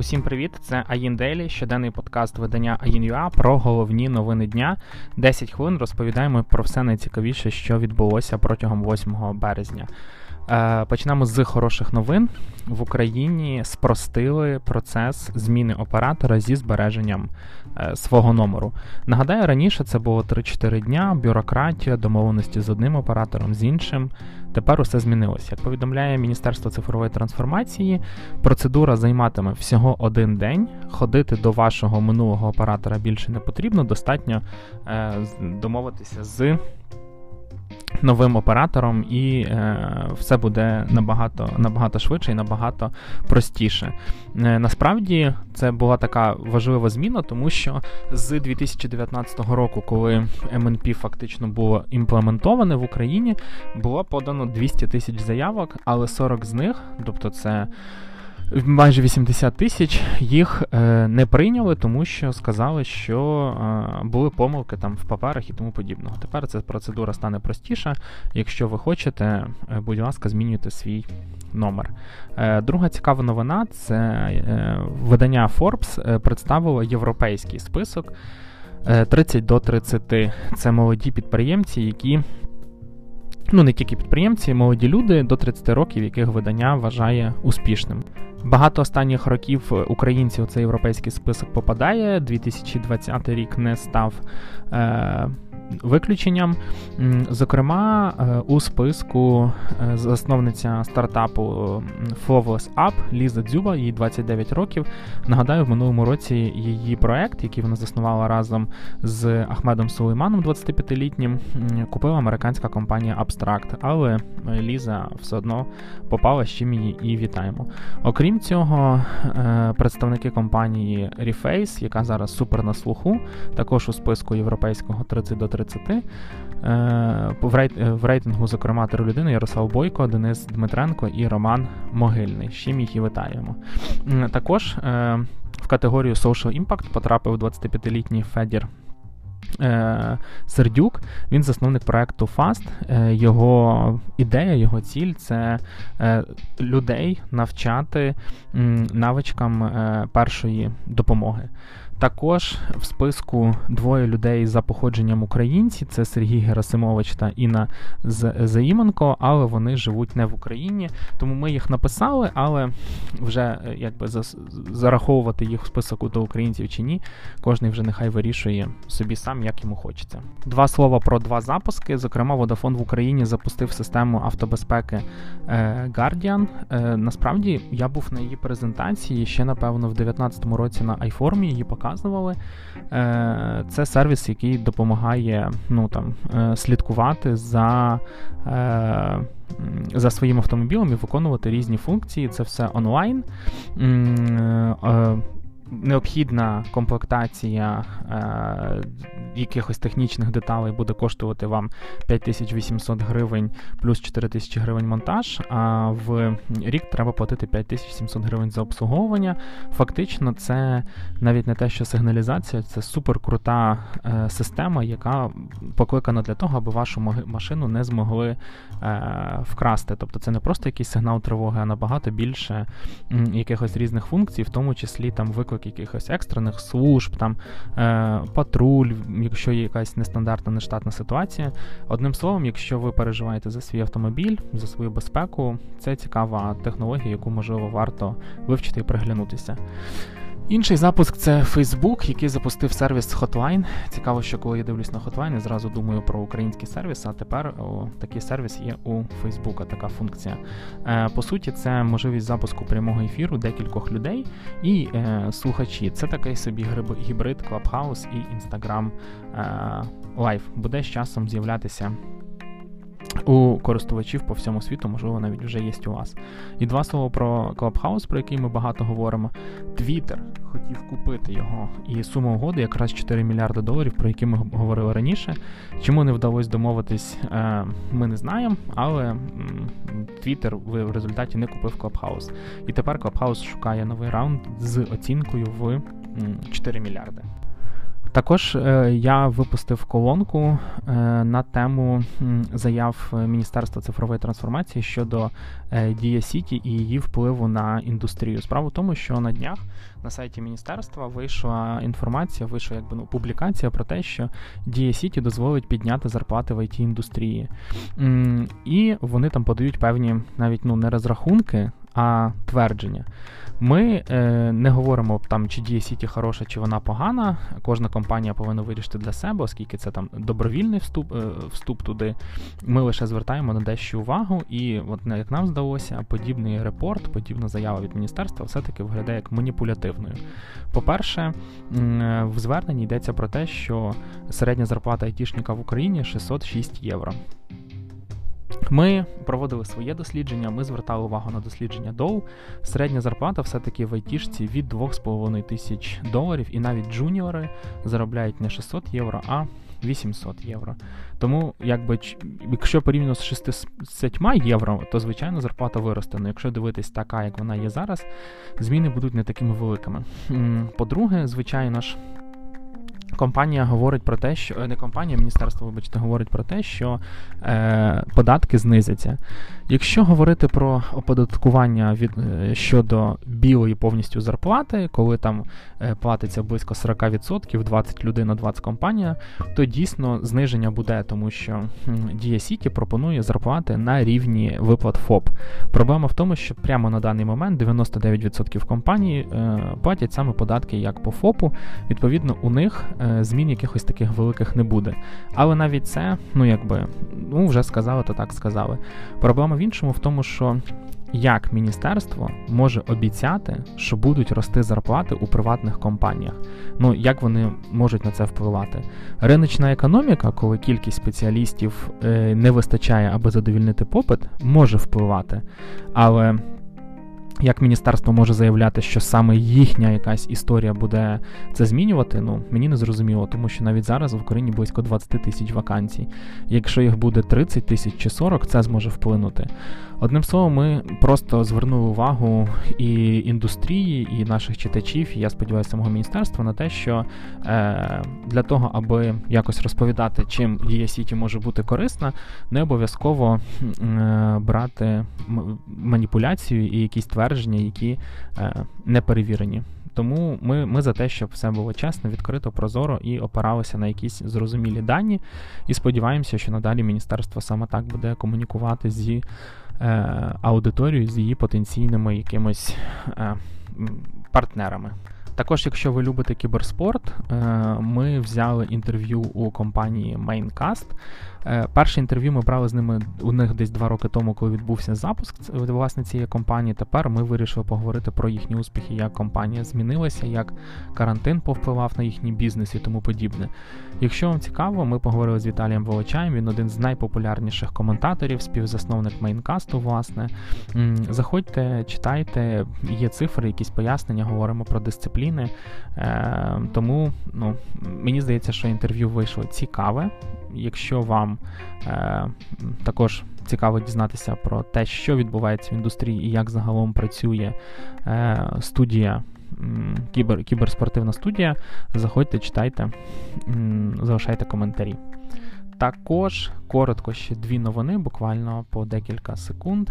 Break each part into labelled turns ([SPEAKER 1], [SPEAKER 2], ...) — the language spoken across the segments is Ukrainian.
[SPEAKER 1] Усім привіт! Це Аїн Дейлі, щоденний подкаст видання Аїн.ua про головні новини дня. 10 хвилин розповідаємо про все найцікавіше, що відбулося протягом 8 березня. Е, почнемо з хороших новин. В Україні спростили процес зміни оператора зі збереженням е, свого номеру. Нагадаю, раніше це було 3-4 дня, бюрократія, домовленості з одним оператором, з іншим. Тепер усе змінилося. Як повідомляє Міністерство цифрової трансформації, процедура займатиме всього один день. Ходити до вашого минулого оператора більше не потрібно. Достатньо е, домовитися з новим оператором, і е, все буде набагато набагато швидше і набагато простіше. Е, насправді це була така важлива зміна, тому що з 2019 року, коли МНП фактично було імплементоване в Україні, було подано 200 тисяч заявок, але 40 з них, тобто це майже 80 тисяч їх е, не прийняли, тому що сказали, що е, були помилки там в паперах і тому подібного. Тепер ця процедура стане простіша. Якщо ви хочете, е, будь ласка, змінюйте свій номер. Друга цікава новина це видання Forbes представило європейський список 30 до 30. Це молоді підприємці, які ну не тільки підприємці, молоді люди до 30 років, яких видання вважає успішним. Багато останніх років українців у цей європейський список попадає. 2020 рік не став. Е, виключенням. Зокрема, е, у списку е, засновниця стартапу Flawless App Ліза Дзюба, їй 29 років. Нагадаю, в минулому році її проект, який вона заснувала разом з Ахмедом Сулейманом, 25-літнім, купила американська компанія Abstract, але Ліза все одно попала, з чим її і вітаємо. Окрім цього, е, представники компанії Reface, яка зараз супер на слуху, також у списку європейського 30 до 30 30. Е, в рейтингу, зокрема, три людини Ярослав Бойко, Денис Дмитренко і Роман Могильний. з чим їх і вітаємо. Також е, в категорію Social Impact потрапив 25-літній Федір. Е, Сердюк, він засновник проекту FAST. Його ідея, його ціль це людей навчати навичкам першої допомоги. Також в списку двоє людей за походженням українці: це Сергій Герасимович та Інна Заїменко, але вони живуть не в Україні. Тому ми їх написали, але вже е, якби зараховувати їх в список до українців чи ні, кожен вже нехай вирішує собі сам, як йому хочеться. Два слова про два запуски. Зокрема, Vodafone в Україні запустив систему автобезпеки е, Guardian. Е, насправді я був на її презентації ще, напевно, в 2019 році на iForm її показував показували. Е, це сервіс, який допомагає ну, там, е, слідкувати за. Е, за своїм автомобілем і виконувати різні функції. Це все онлайн необхідна комплектація е, якихось технічних деталей буде коштувати вам 5800 гривень плюс 4000 гривень монтаж, а в рік треба платити 5700 гривень за обслуговування. Фактично, це навіть не те, що сигналізація, це суперкрута е, система, яка покликана для того, аби вашу машину не змогли е, вкрасти. Тобто це не просто якийсь сигнал тривоги, а набагато більше м, якихось різних функцій, в тому числі там виклик виклик якихось екстрених служб, там е, патруль, якщо є якась нестандартна нештатна ситуація. Одним словом, якщо ви переживаєте за свій автомобіль, за свою безпеку, це цікава технологія, яку можливо варто вивчити і приглянутися. Інший запуск це Facebook, який запустив сервіс Hotline. Цікаво, що коли я дивлюсь на Hotline, я зразу думаю про український сервіс, а тепер о, такий сервіс є у Facebook, така функція. Е, По суті, це можливість запуску прямого ефіру декількох людей і е, слухачі. Це такий собі гібрид Clubhouse і Instagram е, Live. Буде з часом з'являтися у користувачів по всьому світу, можливо, навіть вже є у вас. І два слова про Clubhouse, про який ми багато говоримо. Twitter хотів купити його, і сума угоди якраз 4 мільярди доларів, про які ми говорили раніше. Чому не вдалося домовитись, е, ми не знаємо, але Twitter в результаті не купив Clubhouse. І тепер Clubhouse шукає новий раунд з оцінкою в 4 мільярди. Також е, я випустив колонку е, на тему заяв Міністерства цифрової трансформації щодо е, Дія Сіті і її впливу на індустрію. Справа в тому, що на днях на сайті міністерства вийшла інформація, вийшла якби ну публікація про те, що Дія Сіті дозволить підняти зарплати в IT індустрії, і вони там подають певні навіть ну не розрахунки, а твердження. Ми е, не говоримо там, чи Дія Сіті хороша, чи вона погана. Кожна компанія повинна вирішити для себе, оскільки це там добровільний вступ е, вступ туди. Ми лише звертаємо на дещо увагу, і от як нам здалося, подібний report, подібна заява від міністерства все-таки виглядає як маніпулятивною. По-перше, в зверненні йдеться про те, що середня зарплата айтішника в Україні 606 євро. Ми проводили своє дослідження, ми звертали увагу на дослідження Доу. Середня зарплата все-таки в айтішці від 2,5 тисяч доларів, і навіть джуніори заробляють не 600 євро, а 800 євро. Тому, якби якщо порівняно з 60 євро, то звичайно зарплата виросте. Але якщо дивитись така, як вона є зараз, зміни будуть не такими великими. По-друге, звичайно ж. Компанія говорить про те, що не компанія, міністерство, вибачте, говорить про те, що е, податки знизяться. Якщо говорити про оподаткування від е, щодо білої повністю зарплати, коли там е, платиться близько 40%, 20 людей на 20 компанія, то дійсно зниження буде, тому що Дія Сіті пропонує зарплати на рівні виплат ФОП. Проблема в тому, що прямо на даний момент 99% компаній е, платять саме податки як по ФОПу. Відповідно, у них змін якихось таких великих не буде. Але навіть це, ну якби, ну вже сказали, то так сказали. Проблема в іншому в тому, що як міністерство може обіцяти, що будуть рости зарплати у приватних компаніях? Ну як вони можуть на це впливати? Риночна економіка, коли кількість спеціалістів е, не вистачає, аби задовільнити попит, може впливати. Але як міністерство може заявляти, що саме їхня якась історія буде це змінювати, ну мені не зрозуміло, тому що навіть зараз в Україні близько 20 тисяч вакансій. Якщо їх буде 30 тисяч чи 40, це зможе вплинути. Одним словом, ми просто звернули увагу і індустрії, і наших читачів, і я сподіваюся, самого міністерства на те, що е, для того, аби якось розповідати, чим Дія Сіті може бути корисна, не обов'язково е, брати маніпуляцію і якісь твердження, які е, не перевірені. Тому ми ми за те, щоб все було чесно, відкрито, прозоро і опиралися на якісь зрозумілі дані. І сподіваємося, що надалі міністерство саме так буде комунікувати зі е, аудиторією, з її потенційними якимось е, партнерами. Також, якщо ви любите кіберспорт, е, ми взяли інтерв'ю у компанії Maincast. Е, перше інтерв'ю ми брали з ними у них десь два роки тому, коли відбувся запуск власне цієї компанії. Тепер ми вирішили поговорити про їхні успіхи, як компанія змінилася, як карантин повпливав на їхній бізнес і тому подібне. Якщо вам цікаво, ми поговорили з Віталієм Волочаєм. Він один з найпопулярніших коментаторів, співзасновник мейнкасту. Власне, заходьте, читайте, є цифри, якісь пояснення, говоримо про дисципліни. Е, тому ну, мені здається, що інтерв'ю вийшло цікаве. Якщо вам е, також цікаво дізнатися про те, що відбувається в індустрії і як загалом працює е, студія, кібер, кіберспортивна студія, заходьте, читайте, залишайте коментарі. Також коротко ще дві новини, буквально по декілька секунд.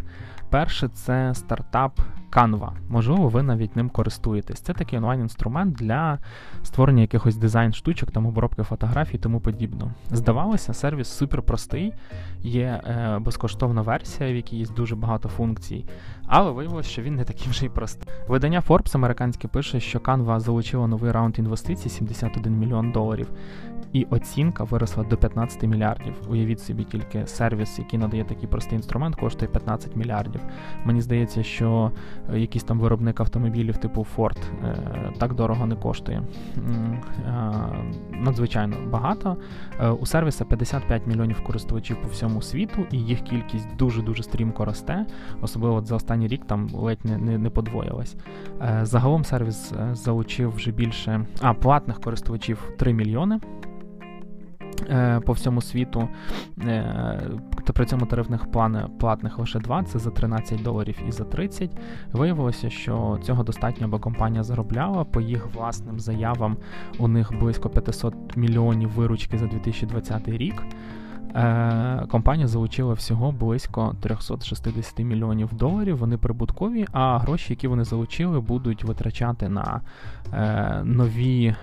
[SPEAKER 1] Перше, це стартап Canva. Можливо, ви навіть ним користуєтесь. Це такий онлайн-інструмент для створення якихось дизайн-штучок, там обробки фотографій і тому подібно. Здавалося, сервіс супер простий, є е, безкоштовна версія, в якій є дуже багато функцій, але виявилося, що він не такий вже й простий. Видання Forbes американське пише, що Canva залучила новий раунд інвестицій 71 мільйон доларів, і оцінка виросла до 15 мільярдів. Уявіть собі, тільки сервіс, який надає такий простий інструмент, коштує 15 мільярдів. Мені здається, що е, якийсь там виробник автомобілів типу Ford е, так дорого не коштує. Е, надзвичайно багато. У сервіса 55 мільйонів користувачів по всьому світу, і їх кількість дуже-дуже стрімко росте. Особливо за останній рік там ледь не, не, не подвоїлась. Загалом сервіс залучив вже більше а платних користувачів 3 мільйони. Е, по всьому світу. та при цьому тарифних плани платних лише два, це за 13 доларів і за 30. Виявилося, що цього достатньо, аби компанія заробляла. По їх власним заявам у них близько 500 мільйонів виручки за 2020 рік. Е, компанія залучила всього близько 360 мільйонів доларів. Вони прибуткові, а гроші, які вони залучили, будуть витрачати на е, нові е,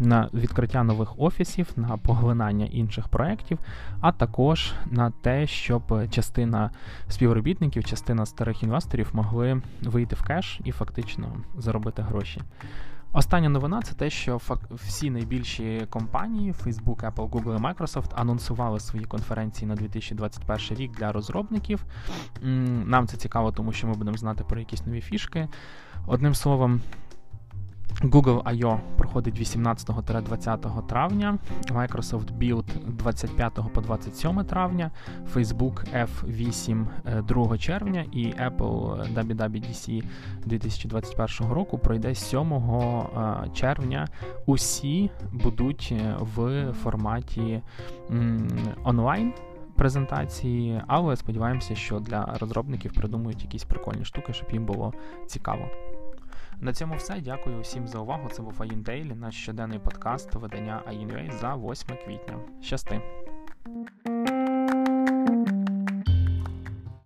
[SPEAKER 1] на відкриття нових офісів, на поглинання інших проєктів, а також на те, щоб частина співробітників, частина старих інвесторів могли вийти в кеш і фактично заробити гроші. Остання новина це те, що всі найбільші компанії Facebook, Apple, Google і Microsoft анонсували свої конференції на 2021 рік для розробників. Нам це цікаво, тому що ми будемо знати про якісь нові фішки. Одним словом, Google I.O. проходить 18-20 травня, Microsoft Build 25 по 27 травня, Facebook F8 2 червня і Apple WWDC 2021 року пройде 7 е, червня. Усі будуть е, в форматі онлайн. Презентації, але сподіваємося, що для розробників придумують якісь прикольні штуки, щоб їм було цікаво. На цьому все. Дякую всім за увагу. Це був Аїн Дейлі, наш щоденний подкаст видання Аїн Рей за 8 квітня. Щасти!